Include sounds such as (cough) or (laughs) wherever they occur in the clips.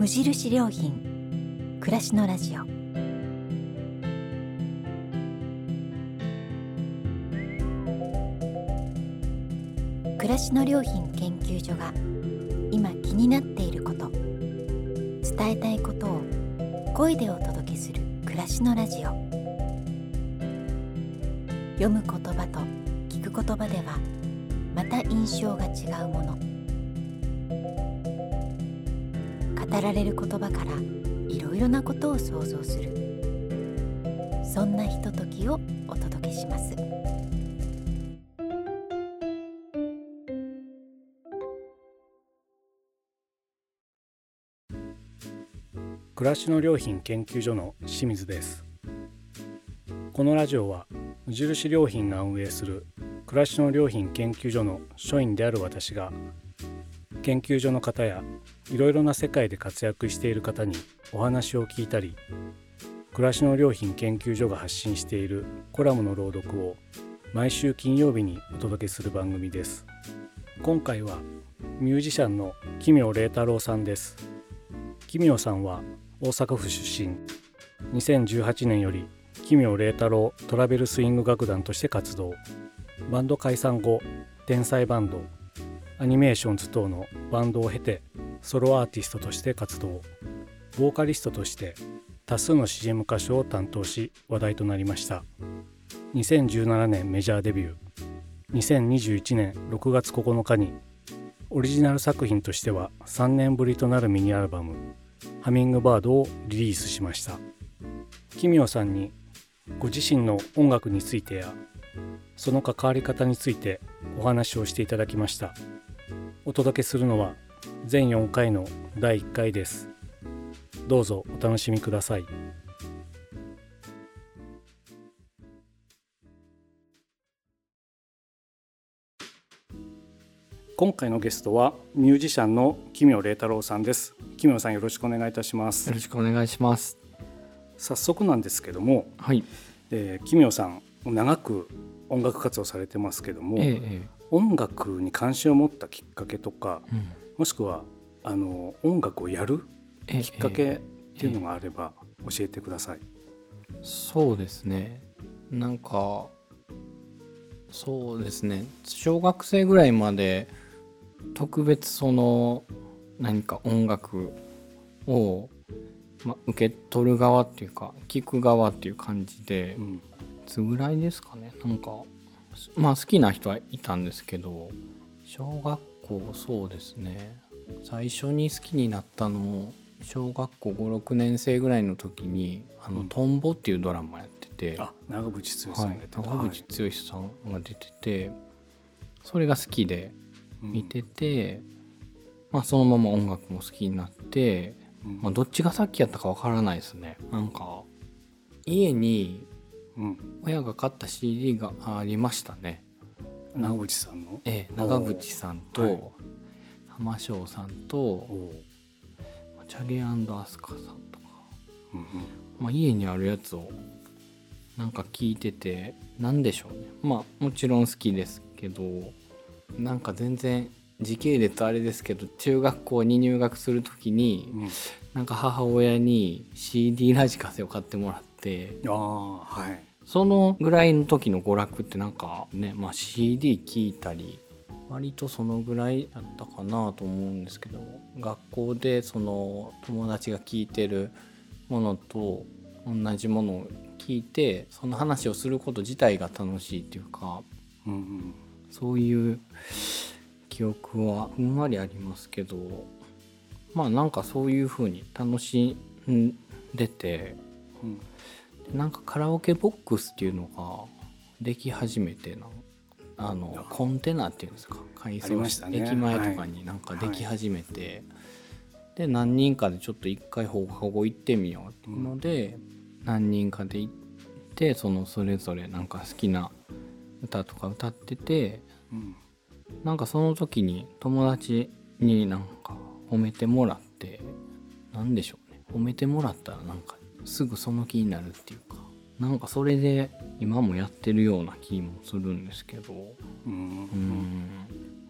無印良品。暮らしのラジオ。暮らしの良品研究所が今気になっていること。伝えたいことを声でお届けする暮らしのラジオ。読む言葉と聞く言葉ではまた印象が違うもの。語られる言葉からいろいろなことを想像する。そんなひとときをお届けします。暮らしの良品研究所の清水です。このラジオは無印良品が運営する暮らしの良品研究所の所員である私が研究所の方やいろいろな世界で活躍している方にお話を聞いたり暮らしの良品研究所が発信しているコラムの朗読を毎週金曜日にお届けする番組です。今回はミュージシャンの奇妙麗太郎さんです。奇妙さんは大阪府出身。2018年より奇妙麗太郎トラベルスイング楽団として活動。バンド解散後天才バンド。アニメーションズ等のバンドを経てソロアーティストとして活動。ボーカリストとして多数の CM 歌手を担当し話題となりました。2017年メジャーデビュー。2021年6月9日に。オリジナル作品としては3年ぶりとなるミニアルバム「ハミングバード」をリリースしました。奇妙さんにご自身の音楽についてやその関わり方についてお話をしていただきました。お届けするのは全4回の第1回です。どうぞお楽しみください。今回のゲストはミュージシャンの奇妙麗太郎さんです。奇妙さんよろしくお願いいたします。よろしくお願いします。早速なんですけども、はい、えー、奇妙さん長く音楽活動されてますけども、ええ、音楽に関心を持ったきっかけとか、うん、もしくはあの音楽をやるきっかけっていうのがあれば教えてください。そうですね。なんかそうですね。小学生ぐらいまで特別その何か音楽を、ま、受け取る側っていうか聞く側っていう感じで、うん、いつぐらいですかね。なんかまあ好きな人はいたんですけど小学校そうですね。最初に好きになったの小学校56年生ぐらいの時に「あのトンボ」っていうドラマやってて、あ長渕剛さんが出て、はい、長渕剛さんが出ててそれが好きで見てて、うん、まあ、そのまま音楽も好きになって、うん、まあ、どっちが先やったかわからないですね。なんか家に親が買った CD がありましたね。長渕さんの？ええ長渕さんと、はい、浜翔さんとチャゲアスカさんとか、うんうん、まあ、家にあるやつをなんか聞いてて何でしょうね。まあもちろん好きですけどなんか全然時系列あれですけど中学校に入学する時に、うん、なんか母親に CD ラジカセを買ってもらってあ、はい、そのぐらいの時の娯楽ってなんかね、まあ、CD 聴いたり割とそのぐらいだったかなと思うんですけど学校でその友達が聴いてるものと同じものを聞いてその話をすること自体が楽しいっていうか、うんうん、そういう記憶はふんわりありますけどまあなんかそういう風に楽しんでて、うん、なんかカラオケボックスっていうのができ始めてな。あのコンテナっていうんですか？改装して、ね、駅前とかになんかでき始めて、はい、で何人かでちょっと一回放課後行ってみようっていうので、うん何人かで行ってそのそれぞれなんか好きな歌とか歌ってて、うん、なんかその時に友達になんか褒めてもらって何でしょうね。褒めてもらったらなんかすぐその気になるっていうかなんかそれで今もやってるような気もするんですけど。うん。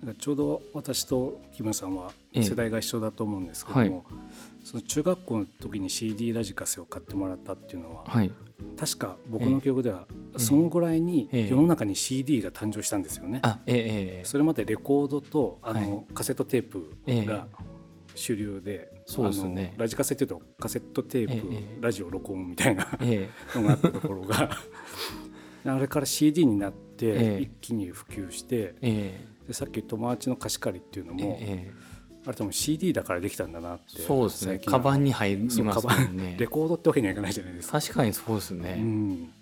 うん。ちょうど私とキムさんは世代が一緒だと思うんですけども、ええはい。その中学校の時に CD ラジカセを買ってもらったっていうのは、はい。確か僕の記憶ではえそのぐらいにええ。世の中に CD が誕生したんですよね。あええええそれまでレコードとあの、はい。カセットテープええ。が主流で、そうですね。ラジカセっていうとカセットテープ、ええラジオ録音みたいなえのがあったところが。(laughs) あれから CD になってええ。一気に普及して、ええ。でさっき友達の貸し借りっていうのえも、えあれ多分 CD だからできたんだなってそうですね。カバンに入りますもんね。(laughs) レコードってわけにはいかないじゃないですか。確かにそうですうね、ん、だか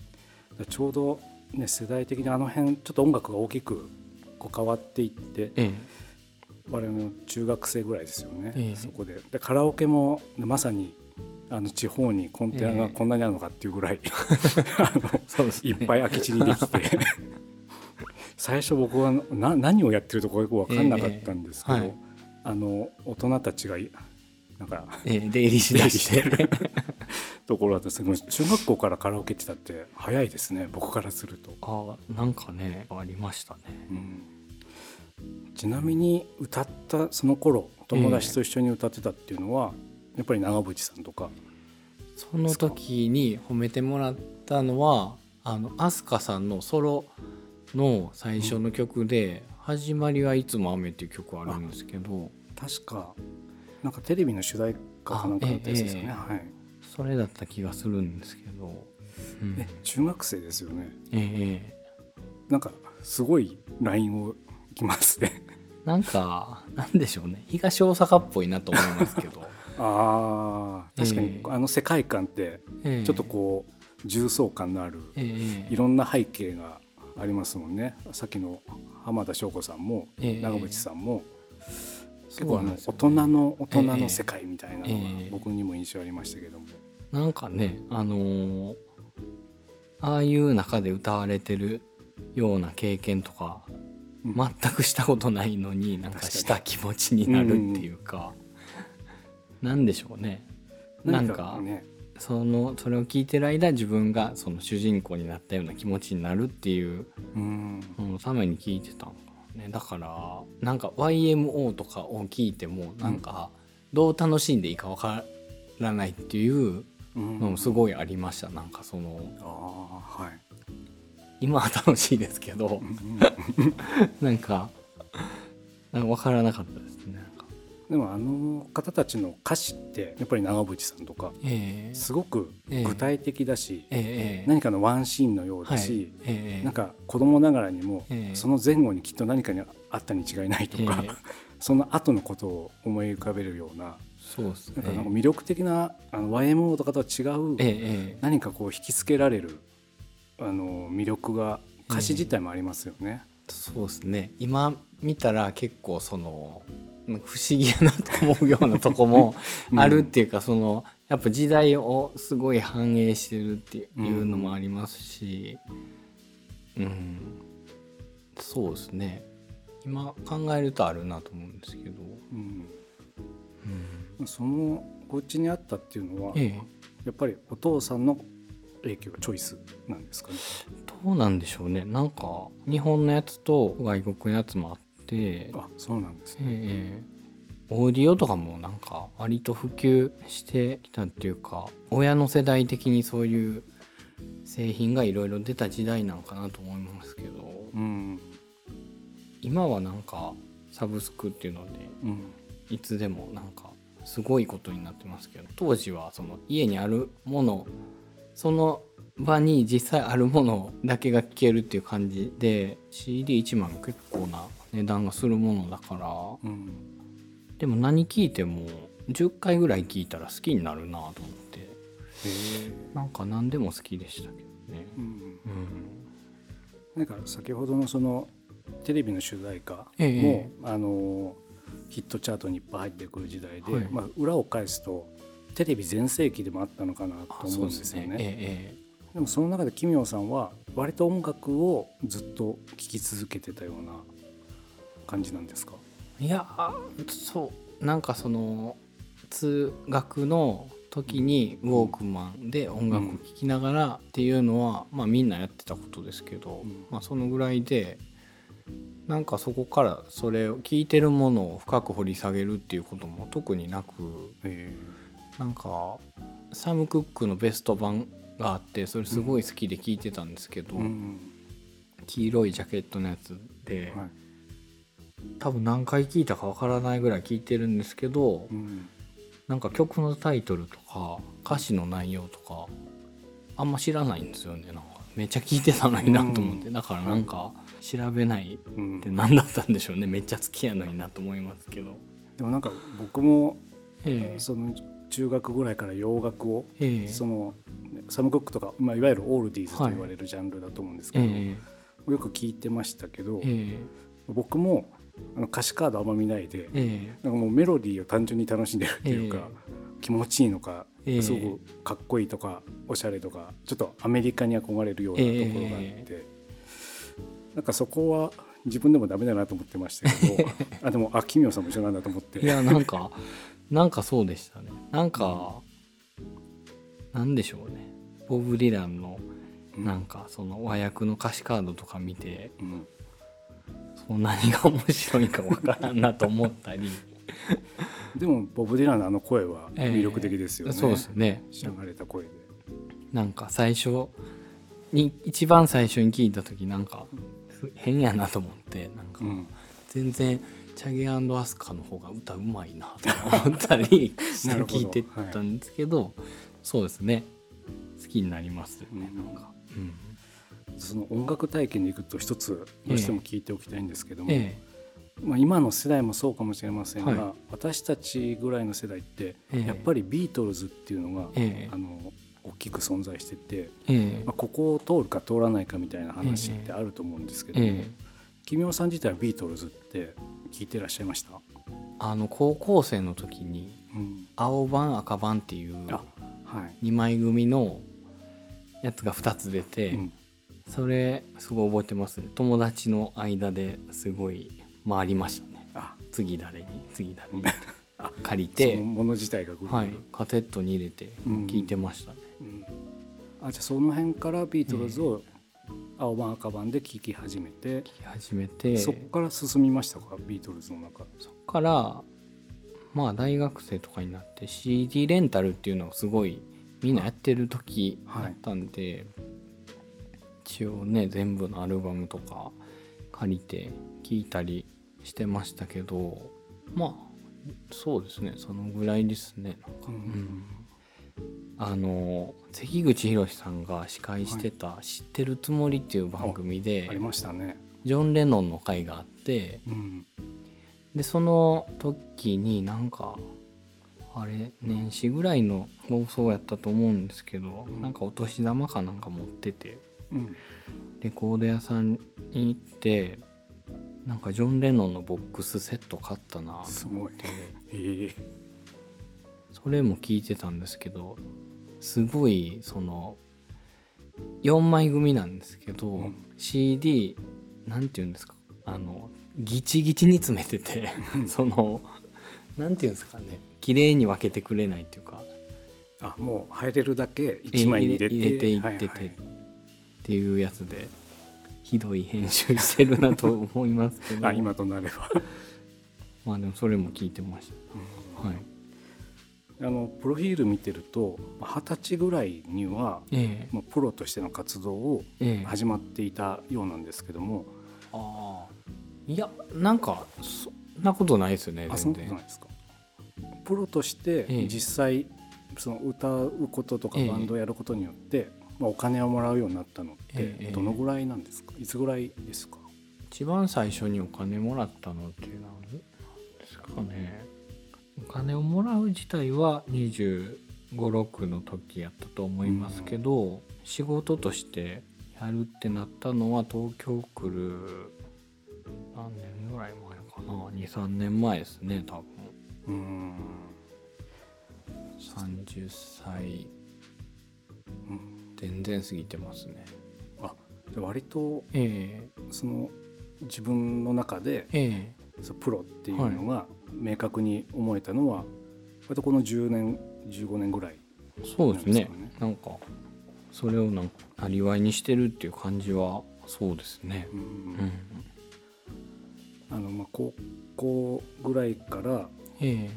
らちょうど、ね、世代的にあの辺ちょっと音楽が大きくこう変わっていってえ我々の中学生ぐらいですよね、ええ。そこで。でカラオケもまさにあの地方にコンテナがこんなにあるのかっていうぐらい、(laughs) あのえそうですね。いっぱい空き地にできて。(laughs) 最初僕はな何をやってるとこよく分かんなかったんですけど、ええはい。あの大人たちがいなんかええ出入りしだして。出入りしてる (laughs) ところだったんですけど中学校からカラオケってたって早いですね僕からすると。あなんかねありましたね。うんちなみに歌ったその頃友達と一緒に歌ってたっていうのは、やっぱり長渕さんとか。その時に褒めてもらったのはあの飛鳥さんのソロの最初の曲で「始まりはいつも雨」っていう曲あるんですけど。確か。なんかテレビの主題歌かなんかだったやつですよね、あはい。それだった気がするんですけど、うん。え中学生ですよね。ええなんかすごいラインをいきますねなんかなんでしょうね。東大阪っぽいなと思いますけど、(laughs) あー。確かに、ええ。あの世界観ってええ。ちょっとこう重層感のあるええいろんな背景がありますもんね。さっきの浜田省子さんもええ。長渕さんも結構あの大ね人の大人の世界みたいなのがええ。僕にも印象ありましたけども、なんかねあのーああいう中で歌われてるような経験とかうん全くしたことないのになんかした気持ちになるっていうか、なんでしょうね。なん何かね。そのそれを聞いてる間自分がその主人公になったような気持ちになるっていうのために聞いてたのね。だからなんか YMO とかを聞いてもなんかどう楽しんでいいかわからないっていううんのもすごいありました。なんかそのああはい今は楽しいですけどなんか分からなかったですねでもあの方たちの歌詞ってやっぱり長渕さんとかええ。すごく具体的だし、何かのワンシーンのようだはいし、ええなんか子供ながらにも、ええ。その前後にきっと何かにあったに違いないとか、ええ。(laughs) その後のことを思い浮かべるようなそうですね。なんか魅力的なあの YMO とかとは違う、えええ。何かこう引きつけられるあの魅力が歌詞自体もありますよね。そうですね。今見たら結構その不思議やなと思うようなとこも (laughs) あるっていうか、そのやっぱ時代をすごい反映してるっていうのもありますし、うん。そうですね。今考えるとあるなと思うんですけど、うん。うん。そのこっちにあったっていうのは、ええ。やっぱりお父さんの影響チョイスなんですかね。どうなんでしょうね。なんか日本のやつと外国のやつもあって。あそうなんですね。ええ。オーディオとかもなんか割と普及してきたっていうか親の世代的にそういう製品がいろいろ出た時代なんかなと思いますけど。うん。今はなんかサブスクっていうのでうん。いつでもなんかすごいことになってますけど当時はその家にあるものその場に実際あるものだけが聴けるっていう感じで CD1 枚も結構な値段がするものだから。うんでも何聞いても10回ぐらい聞いたら好きになるなと思って。なんか何でも好きでしたけどね。うんうんなん。か先ほどのそのテレビの主題歌も、ええ。あのヒットチャートにいっぱい入ってくる時代で、はい。まあ、裏を返すとテレビ全盛期でもあったのかなとあ思うんですよね。えでもその中で奇妙さんは割と音楽をずっと聴き続けてたような感じなんですか？えええいやそうなんかその通学の時にウォークマンで音楽を聴きながらっていうのは、まあみんなやってたことですけど、うん。まあそのぐらいでなんかそこからそれを聞いてるものを深く掘り下げるっていうことも特になくえなんかサム・クックのベスト版があってそれすごい好きで聞いてたんですけど、ーうん。黄色いジャケットのやつで、はい。多分何回聞いたかわからないぐらい聞いてるんですけど、うん。なんか曲のタイトルとか歌詞の内容とかあんま知らないんですよね。なんかめっちゃ聞いてたのになと思って、うん。だからなんか調べないうん。って何だったんでしょうね。めっちゃ好きやのになと思いますけど。でもなんか僕もええ。その中学ぐらいから洋楽をええ。そのサム・コックとか、まあ、いわゆるオールディーズと言われるジャンルだと思うんですけえど、よく聞いてましたけど、ええ。僕もあの歌詞カードあんま見ないでええ。なんかもうメロディーを単純に楽しんでるっていうか、気持ちいいのかええ。すごくかっこいいとかおしゃれとかちょっとアメリカに憧れるようなところがあって、なんかそこは自分でもダメだなと思ってましたけど (laughs) あでもあ奇妙さんも一緒なんだと思って。いやなんかなんかそうでしたね。なんかなんでしょうね。ボブ・ディランのうん。なんかその和訳の歌詞カードとか見てうん。その何が面白いかわからんなと思ったり。(laughs) でもボブ・ディランのあの声は魅力的ですよね、そうですね。しゃがれた声で。なんか最初に一番最初に聞いた時なんか変やなと思ってなんかうん。全然チャゲアスカの方が歌うまいなと思ったり (laughs) して聞いてたんですけど、そうですね。好きになりますよね、うん。なんか、うん、その音楽体験でいくと一つどうしても聞いておきたいんですけども、えまあ、今の世代もそうかもしれませんが、は私たちぐらいの世代ってええ。やっぱりビートルズっていうのが、ええ。あの大きく存在してて、ええ。まあ、ここを通るか通らないかみたいな話ってあると思うんですけども、ええ。奇妙さん自体はビートルズって聞いてらっしゃいました、あの高校生の時にうん、青版赤版っていうあはい、2枚組のやつが2つ出て、うん。それすごい覚えてます。ね友達の間ですごい回りましたね。あ。次誰に？次誰に？あ (laughs) 借りてそのもの自体がはい。カセットに入れてうん。聞いてましたね、うん。あじゃあその辺からビートルズを青版赤版で聴き始めて、聞き始めて。そこから進みましたか？ビートルズの中。そっからまあ大学生とかになって CD レンタルっていうのをすごいみんなやってる時はい。だったんで、一応ね全部のアルバムとか借りて聴いたりしてましたけどまあそうですねそのぐらいですねなんか、うんうんあの関口宏さんが司会してた「知ってるつもり」っていう番組で、ありましたね。ジョン・レノンの回があってうん。でその時になんかあれ年始ぐらいの放送やったと思うんですけど、うん。なんかお年玉かなんか持っててうん。レコード屋さんに行ってなんかジョン・レノンのボックスセット買ったなすごいと思って。ええそれも聞いてたんですけどすごいその4枚組なんですけど、うん。CD なんて言うんですかあのギチギチに詰めてて (laughs) そのなんて言うんですかね綺麗に分けてくれないっていうかあもう入れるだけ一枚に入れて。入れていってて、はいはい。っていうやつでひどい編集してるなと思いますけど。(laughs) あ今となれば。(laughs) まあでもそれも聞いてました、はいあのプロフィール見てると二十歳ぐらいにはええ。もうプロとしての活動をええ。始まっていたようなんですけども、ああ。いやなんかそんなことないですよねあそん全然なことないですか？プロとしてええ。実際その歌うこととかええ。バンドをやることによって、まあ、お金をもらうようになったのっええてどのぐらいなんですか？いつぐらいですか？一番最初にお金もらったのっていうのは何ですかねお金をもらう自体は2 5 6の時やったと思いますけど、仕事としてやるってなったのは東京来る何年ぐらい前かな？23年前ですね多分。うーん30歳。うん。全然過ぎてますね。あじゃあ割とえその自分の中でええ。そのプロっていうのが明確に思えたのは割とこの10年15年ぐらいえそうですね。なんかそれをなんかなりわいにしてるっていう感じはそうですね。うんうんあのまあ高校ぐらいからえ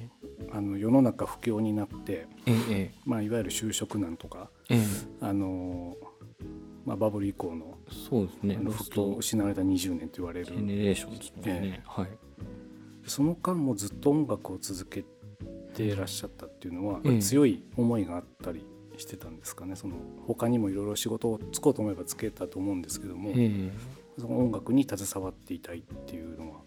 あの世の中不況になって、えええまあ、いわゆる就職難とかええ。あの、まあ、バブル以降のそうですね。不況失われた20年と言われる。ジェネレーションですね、え。はいその間もずっと音楽を続けていらっしゃったっていうのは、ええ。強い思いがあったりしてたんですかね。その他にもいろいろ仕事をつこうと思えばつけたと思うんですけども、ええ。その音楽に携わっていたいっていうのは、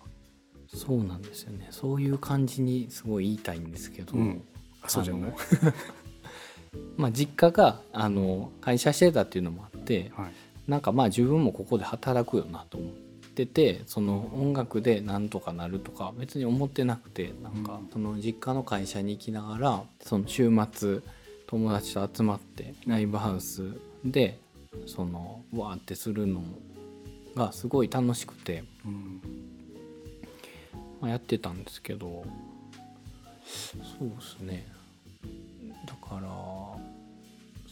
そうなんですよね。そういう感じにすごい言いたいんですけど、うん。あそうじゃない？(laughs) まあ実家があの会社してたっていうのもあってはい。なんかまあ自分もここで働くよなと思っててその音楽でなんとかなるとか別に思ってなくてなんかうん。その実家の会社に行きながらその週末友達と集まってライブハウスでそのわーってするのがすごい楽しくて、うん。まあ、やってたんですけどそうですね。だから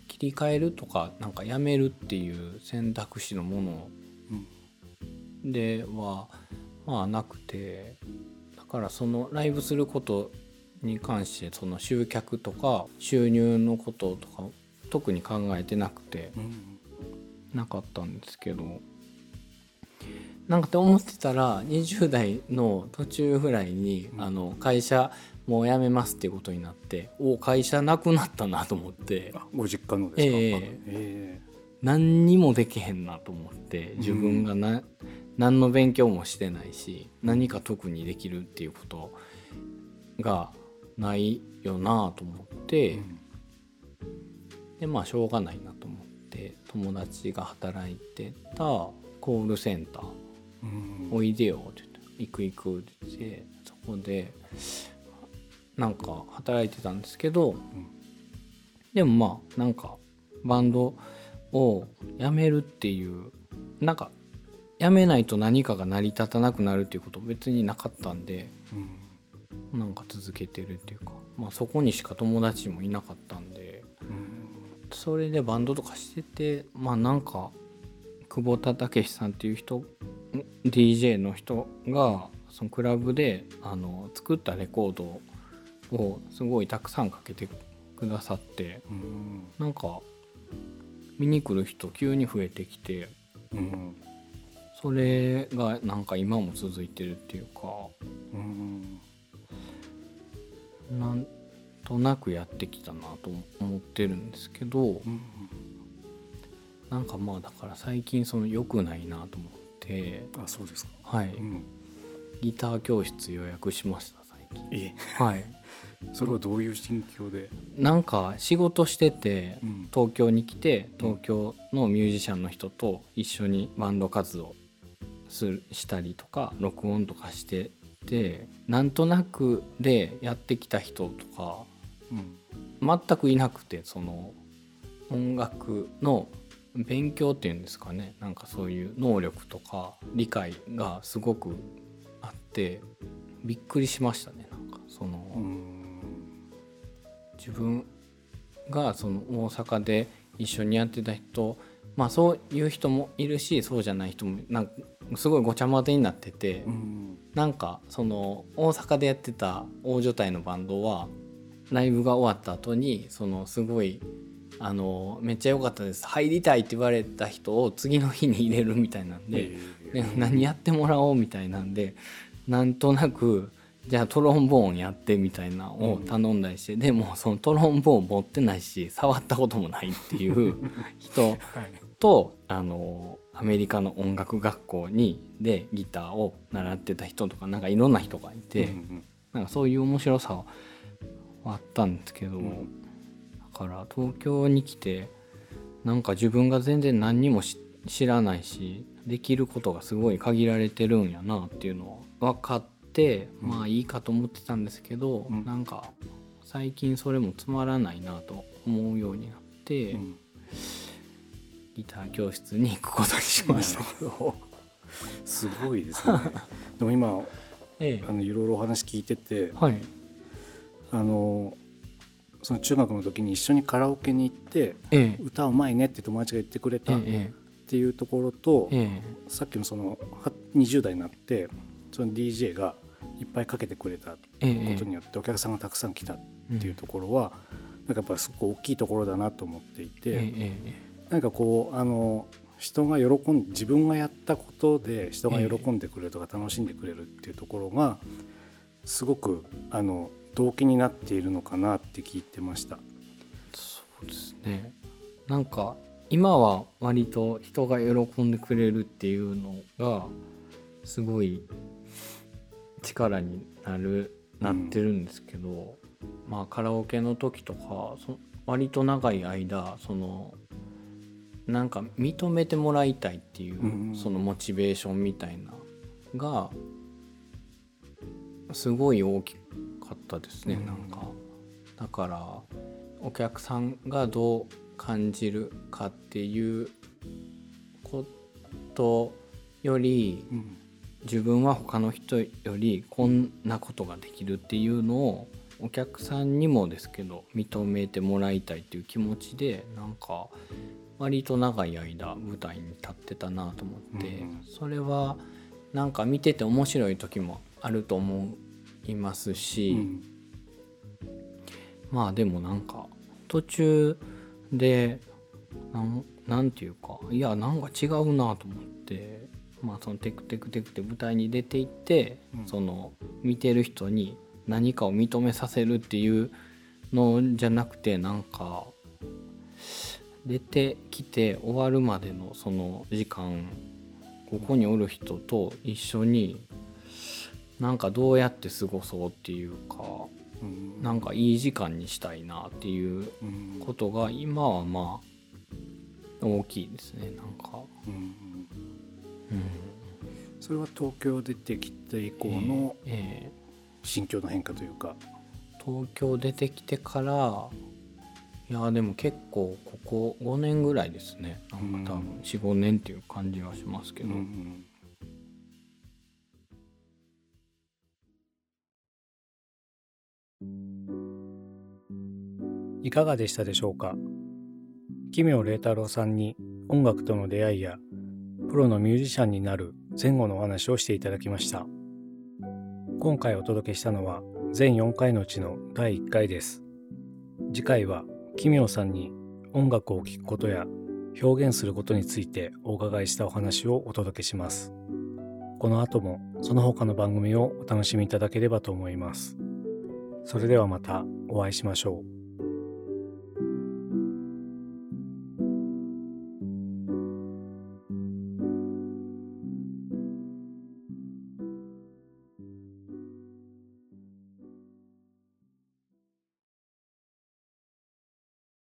切り替えるとかなんかやめるっていう選択肢のものうんではまあなくてだからそのライブすることに関してその集客とか収入のこととか特に考えてなくてうんなかったんですけどなんかって思ってたら20代の途中ぐらいに、うん。あの会社もう辞めますっていうことになってお会社なくなったなと思って。あご実家のですか、えええ。何にもできへんなと思って自分がな、何の勉強もしてないし何か特にできるっていうことがないよなと思って、うんでまあしょうがないなと思って友達が働いてたコールセンターうん。おいでよって言って行く行くって言ってそこでなんか働いてたんですけど、でもまあなんかバンドを辞めるっていうなんか辞めないと何かが成り立たなくなるっていうこと別になかったんでうん。なんか続けてるっていうか、まあ、そこにしか友達もいなかったんでうん。それでバンドとかしててまあなんか久保田武さんっていう人ん DJ の人がそのクラブであの作ったレコードをすごいたくさんかけてくださってうん。なんか見に来る人急に増えてきてうんそれがなんか今も続いてるっていうかうん。なんとなくやってきたなと思ってるんですけどうん。なんかまあだから最近その良くないなと思ってあそうですか、はい。うん、ギター教室予約しました最近。え。はい。(laughs) それはどういう心境で、なんか仕事しててうん。東京に来て東京のミュージシャンの人と一緒にバンド活動するしたりとか録音とかしててなんとなくでやってきた人とかうん全くいなくてその音楽の勉強っていうんですかねなんかそういう能力とか理解がすごくあってびっくりしましたねなんかその。うん自分がその大阪で一緒にやってた人まあそういう人もいるしそうじゃない人もなんかすごいごちゃ混ぜになってて、うん。なんかその大阪でやってた大所帯のバンドはライブが終わった後にそのすごいあのめっちゃ良かったです入りたいって言われた人を次の日に入れるみたいなんで、で何やってもらおうみたいなんでなんとなくじゃあトロンボーンやってみたいなのを頼んだりして、でもそのトロンボーン持ってないし触ったこともないっていう人はい。とあのアメリカの音楽学校にでギターを習ってた人とかなんかいろんな人がいて、うんなんかそういう面白さはあったんですけど、ん。だから東京に来てなんか自分が全然何にもし知らないしできることがすごい限られてるんやなっていうのは分かって、うん。まあいいかと思ってたんですけど、うん。なんか最近それもつまらないなと思うようになって、うんギター教室に行くことにしました。なるほど。すごいですね。(laughs) でも今えあのいろいろお話聞いててはい。あのその中学の時に一緒にカラオケに行ってええ。歌うまいねって友達が言ってくれえたっえ。ていうところと、ええ。さっきのそのは20代になってその DJ がいっぱいかけてくれたことによってお客さんがたくさん来たっていうところは、なんかやっぱすごく大きいところだなと思っていて、なんかこうあの人が喜ん自分がやったことで人が喜んでくれるとか楽しんでくれるっていうところがすごくあの動機になっているのかなって聞いてました。そうですね。なんか今は割と人が喜んでくれるっていうのがすごい力になるなってるんですけど、うん、まあカラオケの時とかそ割と長い間そのなんか認めてもらいたいっていう、そのモチベーションみたいながすごい大きかったですね、うん、なんか。だからお客さんがどう感じるかっていうことより、うん、自分は他の人よりこんなことができるっていうのをお客さんにもですけど認めてもらいたいっていう気持ちでなんか割と長い間舞台に立ってたなと思って、うん、それはなんか見てて面白い時もあると思いますし、うん、まあでもなんか途中でなんていうかいやなんか違うなと思ってまあそのテクテクテクって舞台に出ていって、うん、その見てる人に何かを認めさせるっていうのじゃなくてなんか出てきて終わるまでのその時間ここにおる人と一緒になんかどうやって過ごそうっていうか、うん、なんかいい時間にしたいなっていうことが今はまあ大きいですねなんか、うん、うん、それは東京出てきて以降の心境の変化というか、えー、東京出てきてからいやでも結構ここ5年ぐらいですね。なんか多分45年っていう感じはしますけど、うんうん、いかがでしたでしょうか？奇妙麗太郎さんに音楽との出会いやプロのミュージシャンになる前後のお話をしていただきました。今回お届けしたのは全4回のうちの第1回です。次回は奇妙さんに音楽を聴くことや表現することについてお伺いしたお話をお届けします。この後もその他の番組をお楽しみいただければと思います。それではまたお会いしましょう。